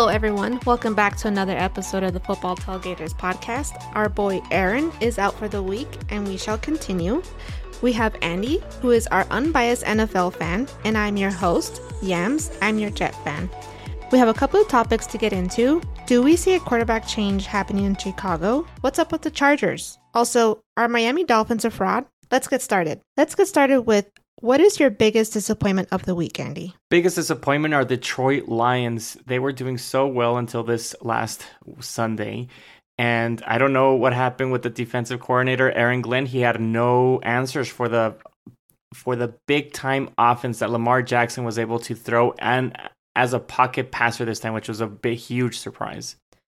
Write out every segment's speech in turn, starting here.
Hello, everyone. Welcome back to another episode of the Football Tailgaters podcast. Our boy Aaron is out for the week, and we shall continue. We have Andy, who is our unbiased NFL fan, and I'm your host, Yams. I'm your Jet fan. We have a couple of topics to get into. Do we see a quarterback change happening in Chicago? What's up with the Chargers? Also, are Miami Dolphins a fraud? Let's get started. Let's get started with what is your biggest disappointment of the week, Andy? Biggest disappointment are the Detroit Lions. They were doing so well until this last Sunday. And I don't know what happened with the defensive coordinator, Aaron Glenn. He had no answers for the for the big time offense that Lamar Jackson was able to throw and as a pocket passer this time, which was a big huge surprise.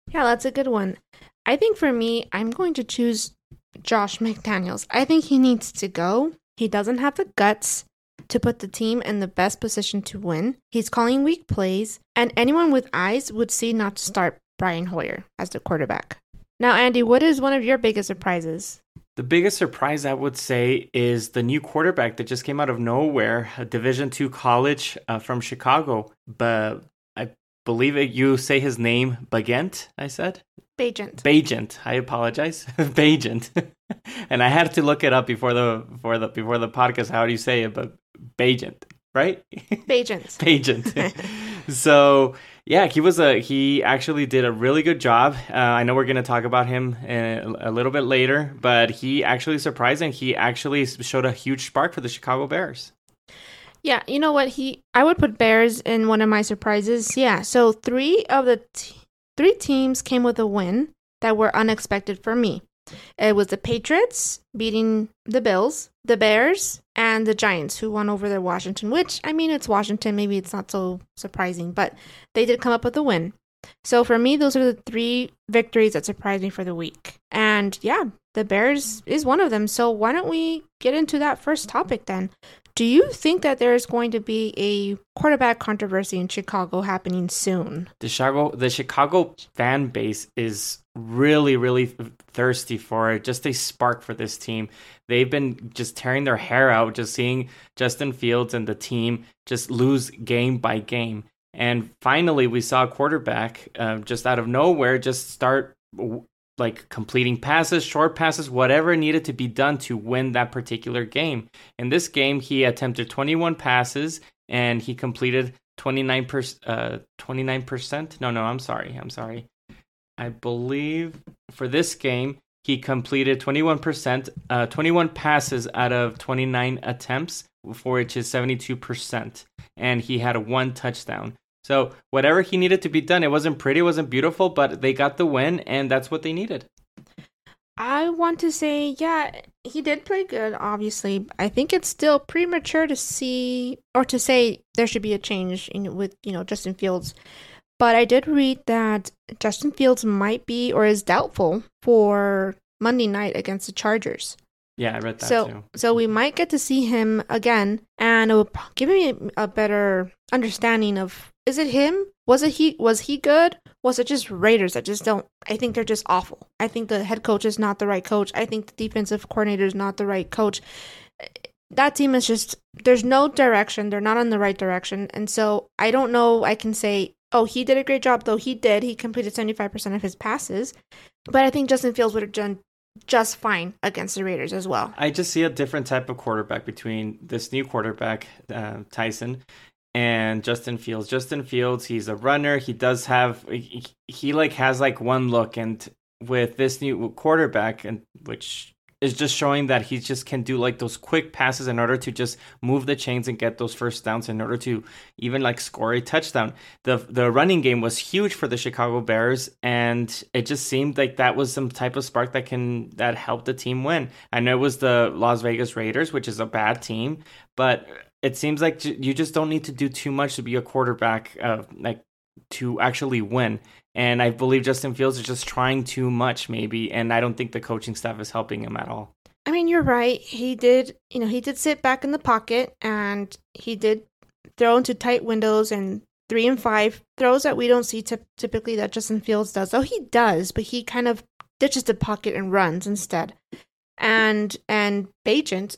Yeah, that's a good one. I think for me, I'm going to choose Josh McDaniels. I think he needs to go. He doesn't have the guts to put the team in the best position to win. He's calling weak plays, and anyone with eyes would see not to start Brian Hoyer as the quarterback. Now, Andy, what is one of your biggest surprises? The biggest surprise I would say is the new quarterback that just came out of nowhere, a Division two college uh, from Chicago. But believe it, you say his name, Bagent. I said Bagent. Bagent. I apologize, Bagent. and I had to look it up before the before the before the podcast. How do you say it? But Bagent, right? Bagent. Bagent. so yeah, he was a he actually did a really good job. Uh, I know we're going to talk about him a, a little bit later, but he actually surprised and he actually showed a huge spark for the Chicago Bears. Yeah, you know what? He I would put Bears in one of my surprises. Yeah, so three of the t- three teams came with a win that were unexpected for me. It was the Patriots beating the Bills, the Bears, and the Giants, who won over the Washington, which, I mean, it's Washington. Maybe it's not so surprising, but they did come up with a win. So for me, those are the three victories that surprised me for the week. And yeah, the Bears is one of them. So why don't we get into that first topic then? Do you think that there is going to be a quarterback controversy in Chicago happening soon? The Chicago the Chicago fan base is really really thirsty for it. Just a spark for this team. They've been just tearing their hair out just seeing Justin Fields and the team just lose game by game. And finally, we saw a quarterback uh, just out of nowhere just start like completing passes, short passes, whatever needed to be done to win that particular game. In this game, he attempted 21 passes and he completed 29 uh 29%. No, no, I'm sorry. I'm sorry. I believe for this game, he completed 21%, uh, 21 passes out of 29 attempts, for which is 72%. And he had one touchdown. So whatever he needed to be done, it wasn't pretty, it wasn't beautiful, but they got the win, and that's what they needed. I want to say, yeah, he did play good, obviously. I think it's still premature to see or to say there should be a change in, with, you know, Justin Fields. But I did read that Justin Fields might be or is doubtful for Monday night against the Chargers. Yeah, I read that so, too. So we might get to see him again, and it will give me a, better understanding of is it him? Was it he? Was he good? Was it just Raiders that just don't? I think they're just awful. I think the head coach is not the right coach. I think the defensive coordinator is not the right coach. Eh, that team is just there's no direction. They're not in the right direction, and so I don't know. I can say, oh, he did a great job, though. He did. He completed seventy five percent of his passes, but I think Justin Fields would have done just fine against the Raiders as well. I just see a different type of quarterback between this new quarterback, uh, Tyson, and Justin Fields. Justin Fields, he's a runner. He does have he, he like has like one look, and with this new quarterback, and which is just showing that he just can do like those quick passes in order to just move the chains and get those first downs in order to even like score a touchdown. The the running game was huge for the Chicago Bears and it just seemed like that was some type of spark that can that helped the team win. I know it was the Las Vegas Raiders, which is a bad team, but it seems like you just don't need to do too much to be a quarterback uh, like to actually win. And I believe Justin Fields is just trying too much, maybe. And I don't think the coaching staff is helping him at all. I mean, you're right. He did, you know, he did sit back in the pocket and he did throw into tight windows and three and five throws that we don't see t- typically that Justin Fields does. Oh, he does, but he kind of ditches the pocket and runs instead. And and Bagent,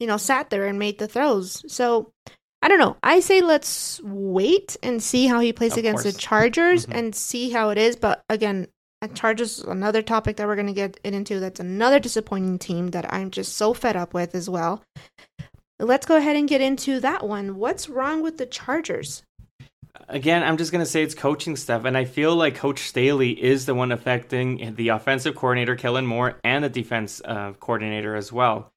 you know, sat there and made the throws. So I don't know. I say let's wait and see how he plays Of against the course. Chargers Mhm. and see how it is. But again, Chargers is another topic that we're going to get into. That's another disappointing team that I'm just so fed up with as well. Let's go ahead and get into that one. What's wrong with the Chargers? Again, I'm just gonna say it's coaching stuff, and I feel like Coach Staley is the one affecting the offensive coordinator Kellen Moore and the defense uh, coordinator as well.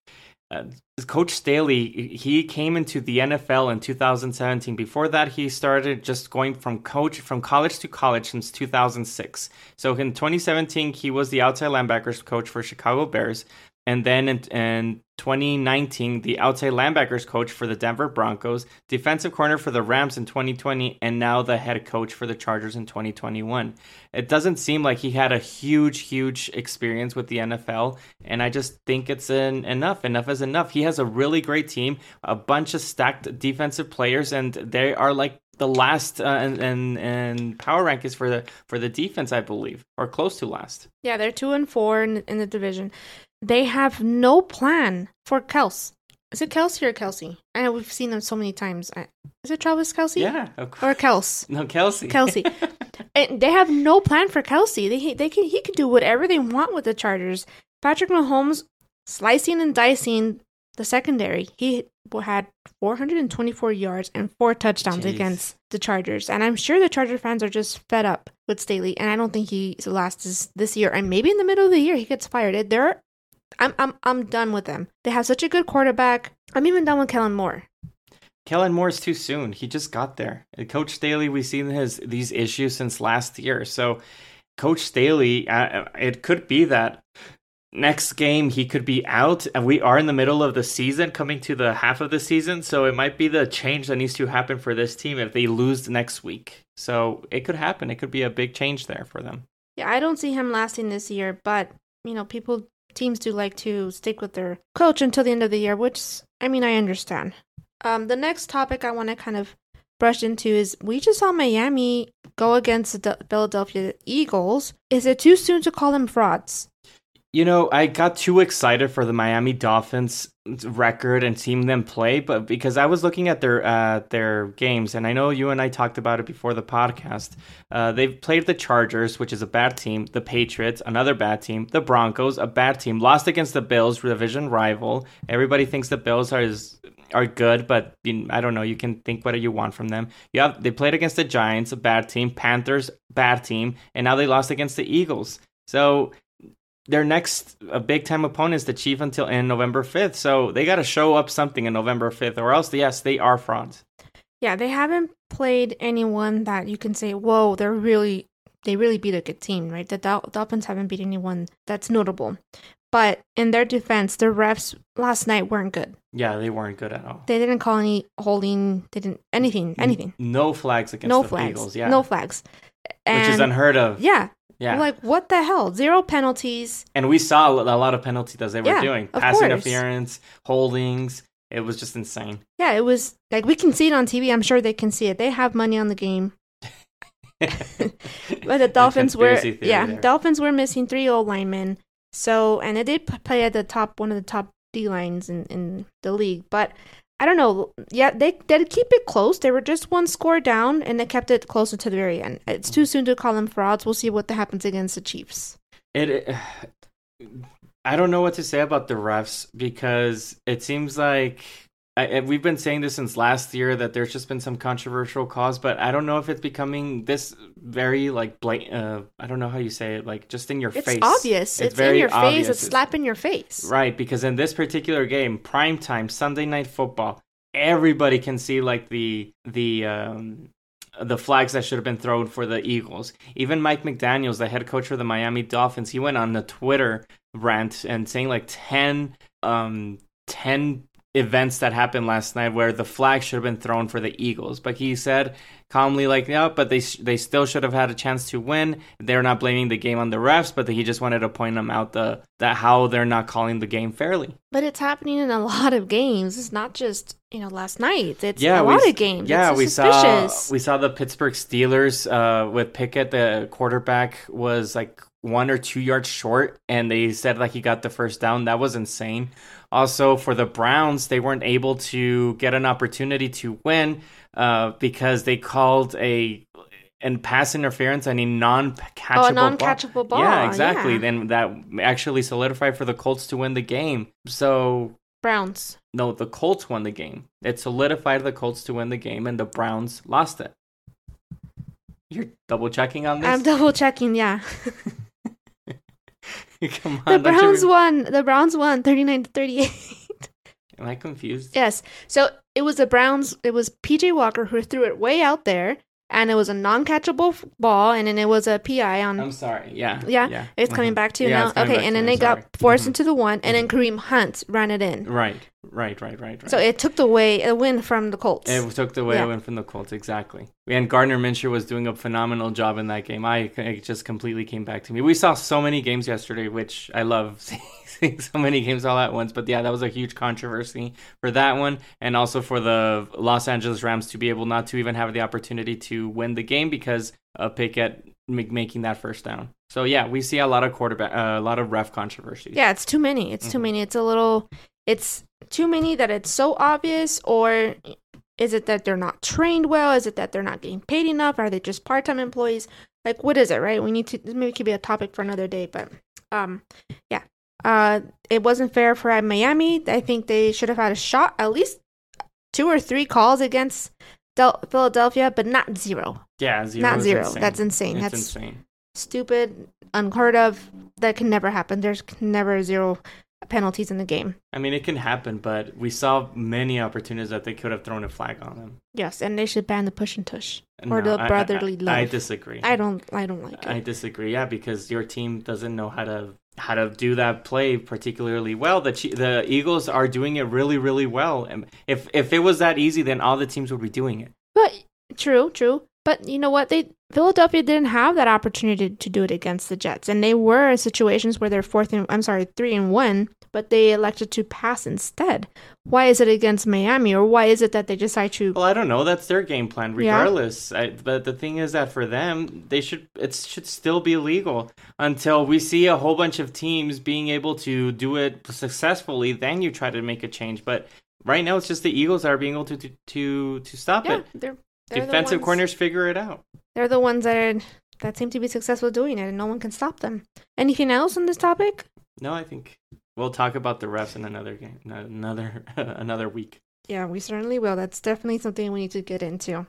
Uh, Coach Staley, he came into the NFL in 2017. Before that, he started just going from coach from college to college since 2006. So in 2017, he was the outside linebackers coach for Chicago Bears, and then in, in 2019, the outside linebackers coach for the Denver Broncos, defensive corner for the Rams in 2020, and now the head coach for the Chargers in 2021. It doesn't seem like he had a huge, huge experience with the NFL, and I just think it's an, enough. Enough is enough. He has a really great team, a bunch of stacked defensive players, and they are like the last uh, and, and and power rankings for the for the defense, I believe, or close to last. Yeah, they're two and four in, in the division. They have no plan for Kels. Is it Kelsey or Kelsey? I know we've seen them so many times. Is it Travis Kelce? Yeah, of course. Or Kels? No, Kelce. Kelce. and they have no plan for Kelce. They they can he can do whatever they want with the Chargers. Patrick Mahomes slicing and dicing the secondary. He had 424 yards and four touchdowns Jeez. against the Chargers. And I'm sure the Charger fans are just fed up with Staley. And I don't think he lasts this, this year. And maybe in the middle of the year he gets fired. They're I'm I'm I'm done with them. They have such a good quarterback. I'm even done with Kellen Moore. Kellen Moore's too soon. He just got there. Coach Staley, we've seen his these issues since last year. So, Coach Staley, uh, it could be that next game he could be out, and we are in the middle of the season, coming to the half of the season. So it might be the change that needs to happen for this team if they lose next week. So it could happen. It could be a big change there for them. Yeah, I don't see him lasting this year, but you know, people teams do like to stick with their coach until the end of the year, which I mean, I understand. Um, the next topic I want to kind of brush into is we just saw Miami go against the Philadelphia Eagles. Is it too soon to call them frauds? You know, I got too excited for the Miami Dolphins record and seeing them play, but because I was looking at their uh, their games, and I know you and I talked about it before the podcast. Uh, they've played the Chargers, which is a bad team, the Patriots, another bad team, the Broncos, a bad team, lost against the Bills, division rival. Everybody thinks the Bills are is, are good, but I don't know. You can think what you want from them. You have they played against the Giants, a bad team, Panthers, bad team, and now they lost against the Eagles. So their next a big time opponent is the Chief until in November fifth. So they got to show up something in November fifth, or else yes, they are frauds. Yeah, they haven't played anyone that you can say, "Whoa, they're really they really beat a good team." Right? The Dol- Dolphins haven't beat anyone that's notable. But in their defense, the refs last night weren't good. Yeah, they weren't good at all. They didn't call any holding. They didn't anything. Anything. No flags against No the flags. Eagles. Yeah, No flags. which is unheard of. Yeah. Yeah, Like what the hell? Zero penalties. and we saw a lot of penalties that they were Yeah, doing, pass course. interference, holdings. It was just insane. Yeah, it was like we can see it on TV. I'm sure they can see it. They have money on the game. But the Dolphins were yeah, there. Dolphins were missing three old linemen. So and it did play at the top one of the top D lines in, in the league. But I don't know. Yeah, they did keep it close. They were just one score down and they kept it closer to the very end. It's too soon to call them frauds. We'll see what happens against the Chiefs. It. I don't know what to say about the refs because it seems like I, we've been saying this since last year that there's just been some controversial calls, but I don't know if it's becoming this very like blat- uh, I don't know how you say it, like just in your face. It's face. obvious. It's, in very your face. obvious. It's slap in your face. Right, because in this particular game, prime time, Sunday night football, everybody can see like the the um the flags that should have been thrown for the Eagles. Even Mike McDaniels, the head coach for the Miami Dolphins, he went on the Twitter rant and saying like 10 um 10 events that happened last night where the flag should have been thrown for the Eagles. But he said calmly like, "Yeah, but they sh- they still should have had a chance to win. They're not blaming the game on the refs, but he just wanted to point them out the that how they're not calling the game fairly." But it's happening in a lot of games. It's not just you know last night. It's yeah, a we, lot of games. Yeah, It's we suspicious. saw we saw the Pittsburgh Steelers uh, with Pickett, the quarterback was like one or two yards short, and they said like he got the first down. That was insane. Also, for the Browns, they weren't able to get an opportunity to win uh, because they called a and pass interference and a non-catchable, Oh, a non-catchable ball, Yeah, exactly. yeah. Then that actually solidified for the Colts to win the game. So Browns. no, the Colts won the game. It solidified the Colts to win the game, and the Browns lost it. You're double checking on this. I'm double checking. Yeah, Come the on, don't Browns re- won. The Browns won, thirty nine to thirty eight. Am I confused? yes. So it was the Browns. It was PJ Walker who threw it way out there, and it was a non-catchable f- ball, and then it was a PI on. I'm sorry. Yeah. yeah, Yeah. it's coming Mhm. back to you Yeah, now. Okay, and then they got sorry. forced Mhm. into the one, and then Kareem Hunt ran it in. Right. Right. Right. Right. Right. So it took the way a win from the Colts. It took the way Yeah. win from the Colts, exactly. And Gardner Minshew was doing a phenomenal job in that game. I it just completely came back to me. We saw so many games yesterday, which I love seeing so many games all at once. But yeah, that was a huge controversy for that one, and also for the Los Angeles Rams to be able not to even have the opportunity to win the game because of Pickett making that first down. So yeah, we see a lot of quarterback, uh, a lot of ref controversies. Yeah, it's too many. It's too Mhm. many. It's a little. It's too many that it's so obvious, or is it that they're not trained well? Is it that they're not getting paid enough? Are they just part-time employees? Like, what is it? Right? We need to. Maybe could be a topic for another day, but um, yeah. Uh, it wasn't fair for Miami. I think they should have had a shot, at least two or three calls against Del- Philadelphia, but not zero. yeah, zero not zero. insane. That's insane. It's That's insane. stupid, unheard of. That can never happen. There's never zero penalties in the game. I mean, it can happen, but we saw many opportunities that they could have thrown a flag on them. Yes, and they should ban the push and tush or No, the I- I- brotherly I, love. I disagree. I don't. I don't like it. I disagree. Yeah, because your team doesn't know how to how to do that play particularly well. The the Eagles are doing it really really well. And if if it was that easy, then all the teams would be doing it. But true, true. But you know what? They Philadelphia didn't have that opportunity to do it against the Jets, and they were in situations where they're fourth and I'm sorry, three and one, but they elected to pass instead. Why is it against Miami, or why is it that they decide to? Well, I don't know. That's their game plan, Yeah. regardless. I, but the thing is that for them, they should it should still be legal until we see a whole bunch of teams being able to do it successfully. Then you try to make a change. But right now, it's just the Eagles that are being able to to to, to stop Yeah, it. they're, they're Defensive ones- corners figure it out. They're the ones that are, that seem to be successful doing it, and no one can stop them. Anything else on this topic? No, I think we'll talk about the refs in another game, another another week. Yeah, we certainly will. That's definitely something we need to get into.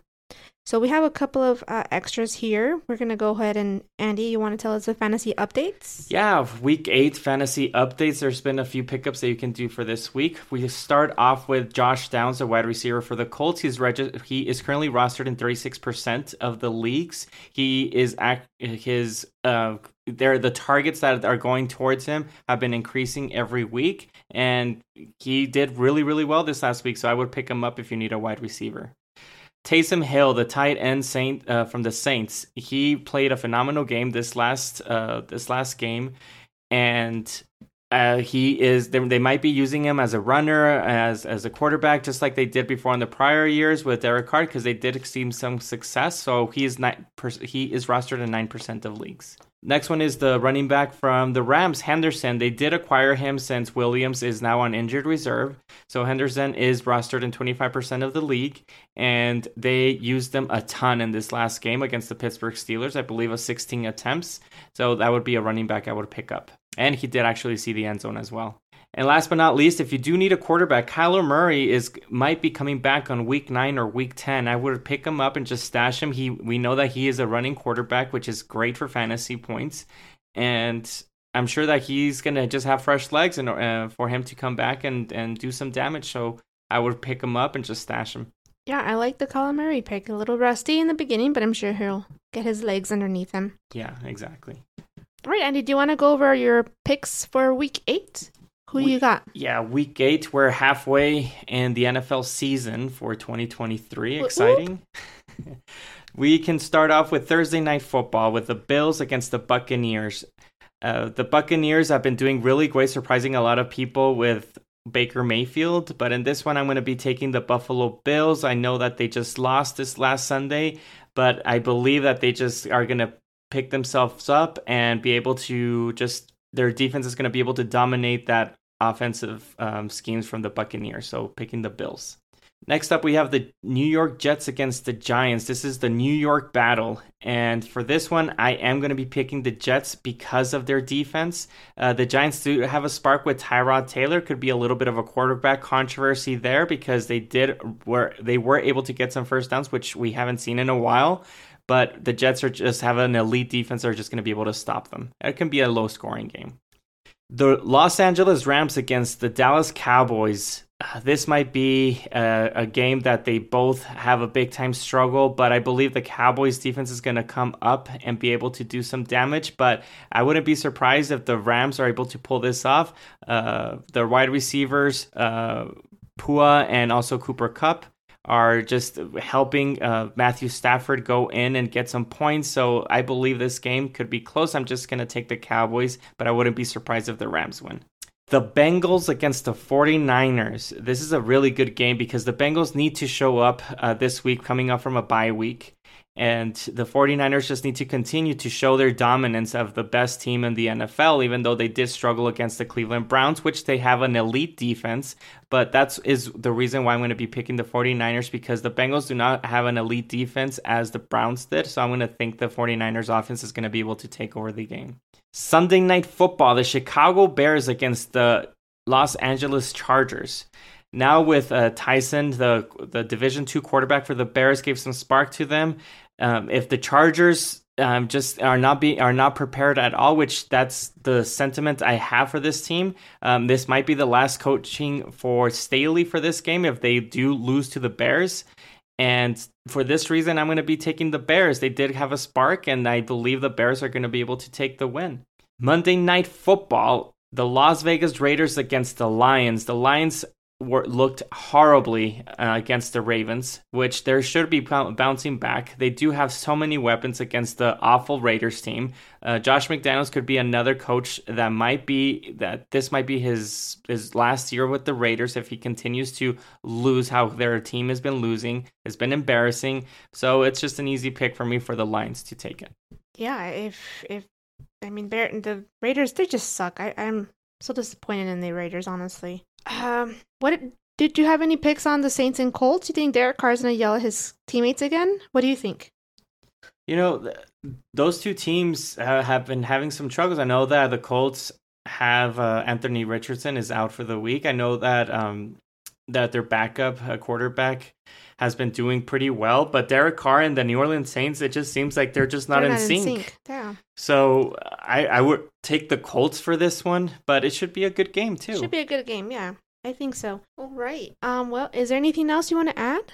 So we have a couple of uh, extras here. We're gonna go ahead and Andy, you want to tell us the fantasy updates? Yeah, week eight fantasy updates. There's been a few pickups that you can do for this week. We start off with Josh Downs, a wide receiver for the Colts. He's regi- he is currently rostered in 36% of the leagues. He is act- his uh there the targets that are going towards him have been increasing every week and he did really really well this last week so I would pick him up if you need a wide receiver. Taysom Hill, the tight end saint uh, from the Saints, he played a phenomenal game this last uh, this last game, and uh, he is they, might be using him as a runner as as a quarterback just like they did before in the prior years with Derek Carr because they did see some success. So he is nine he is rostered in nine percent of leagues. Next one is the running back from the Rams, Henderson. They did acquire him since Williams is now on injured reserve. So Henderson is rostered in 25% of the league, and they used them a ton in this last game against the Pittsburgh Steelers. I believe of 16 attempts. So that would be a running back I would pick up. And he did actually see the end zone as well. And last but not least, if you do need a quarterback, Kyler Murray is might be coming back on week nine or week ten. I would pick him up and just stash him. He we know that he is a running quarterback, which is great for fantasy points, and I'm sure that he's gonna just have fresh legs and uh, for him to come back and and do some damage. So I would pick him up and just stash him. Yeah, I like the Kyler Murray pick. A little rusty in the beginning, but I'm sure he'll get his legs underneath him. Yeah, exactly. All right, Andy, do you want to go over your picks for week eight? Who do you got? Yeah, week eight. We're halfway in the NFL season for 2023. Whoop, Exciting. we can start off with Thursday night football with the Bills against the Buccaneers. Uh, the Buccaneers have been doing really great, surprising a lot of people with Baker Mayfield. But in this one, I'm going to be taking the Buffalo Bills. I know that they just lost this last Sunday, but I believe that they just are going to pick themselves up and be able to just their defense is going to be able to dominate that offensive um, schemes from the Buccaneers. So picking the Bills. Next up, we have the New York Jets against the Giants. This is the New York battle. And for this one, I am going to be picking the Jets because of their defense. Uh, the Giants do have a spark with Tyrod Taylor. Could be a little bit of a quarterback controversy there because they did were they were able to get some first downs, which we haven't seen in a while. But the Jets are just have an elite defense. Are just going to be able to stop them. It can be a low scoring game. The Los Angeles Rams against the Dallas Cowboys this might be a, a, game that they both have a big time struggle, but I believe the Cowboys defense is going to come up and be able to do some damage. But I wouldn't be surprised if the Rams are able to pull this off. Uh, the wide receivers, uh, Puka and also Cooper Kupp, are just helping uh, Matthew Stafford go in and get some points. So I believe this game could be close. I'm just going to take the Cowboys, but I wouldn't be surprised if the Rams win. The Bengals against the 49ers. This is a really good game because the Bengals need to show up uh, this week, coming up from a bye week. And the 49ers just need to continue to show their dominance of the best team in the NFL, even though they did struggle against the Cleveland Browns, which they have an elite defense. But that is the reason why I'm going to be picking the 49ers because the Bengals do not have an elite defense as the Browns did. So I'm going to think the 49ers offense is going to be able to take over the game. Sunday night football, the Chicago Bears against the Los Angeles Chargers. Now with uh, Tyson, the the Division two quarterback for the Bears, gave some spark to them. Um, if the Chargers um, just are not be are not prepared at all, which that's the sentiment I have for this team. Um, this might be the last coaching for Staley for this game if they do lose to the Bears. And for this reason, I'm going to be taking the Bears. They did have a spark, and I believe the Bears are going to be able to take the win. Monday Night Football, the Las Vegas Raiders against the Lions. The Lions were, looked horribly uh, against the Ravens, which they should be bouncing back. They do have so many weapons against the awful Raiders team. Uh, Josh McDaniels could be another coach that might be that this might be his his last year with the Raiders if he continues to lose how their team has been losing. It's been embarrassing. So it's just an easy pick for me for the Lions to take it. Yeah, if if I mean the Raiders they just suck. I, I'm so disappointed in the Raiders, honestly. Um, what did you have any picks on the Saints and Colts? You think Derek Carr's gonna yell at his teammates again? What do you think? You know, those two teams have been having some struggles. I know that the Colts have uh, Anthony Richardson is out for the week. I know that um, that their backup uh, quarterback has been doing pretty well, but Derek Carr and the New Orleans Saints, it just seems like they're just not, they're in, not sync. in, sync. Yeah. So I, I would take the Colts for this one, but it should be a good game too. It should be a good game, yeah. I think so. All right. Um. Well, is there anything else you want to add?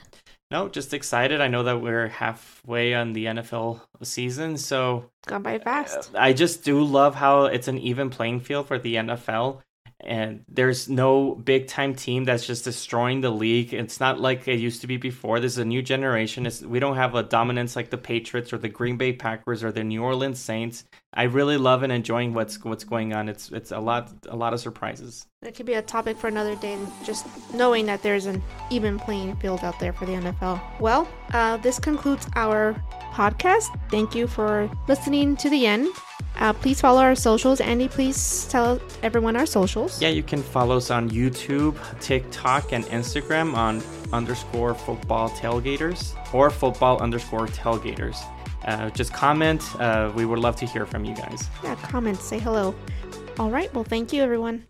No, just excited. I know that we're halfway on the NFL season, so it's gone by fast. I just do love how it's an even playing field for the NFL and there's no big time team that's just destroying the league. It's not like it used to be before. This is a new generation. It's, we don't have a dominance like the Patriots or the Green Bay Packers or the New Orleans Saints. I really love and enjoying what's what's going on. It's it's a lot a lot of surprises. It could be a topic for another day. Just knowing that there's an even playing field out there for the NFL. Well, uh, this concludes our podcast. Thank you for listening to the end. Uh, please follow our socials. Andy, please tell everyone our socials. Yeah, you can follow us on YouTube, TikTok, and Instagram on underscore football tailgaters or football underscore tailgaters. Uh, just comment. Uh, we would love to hear from you guys. Yeah, comment. Say hello. All right. Well, thank you, everyone.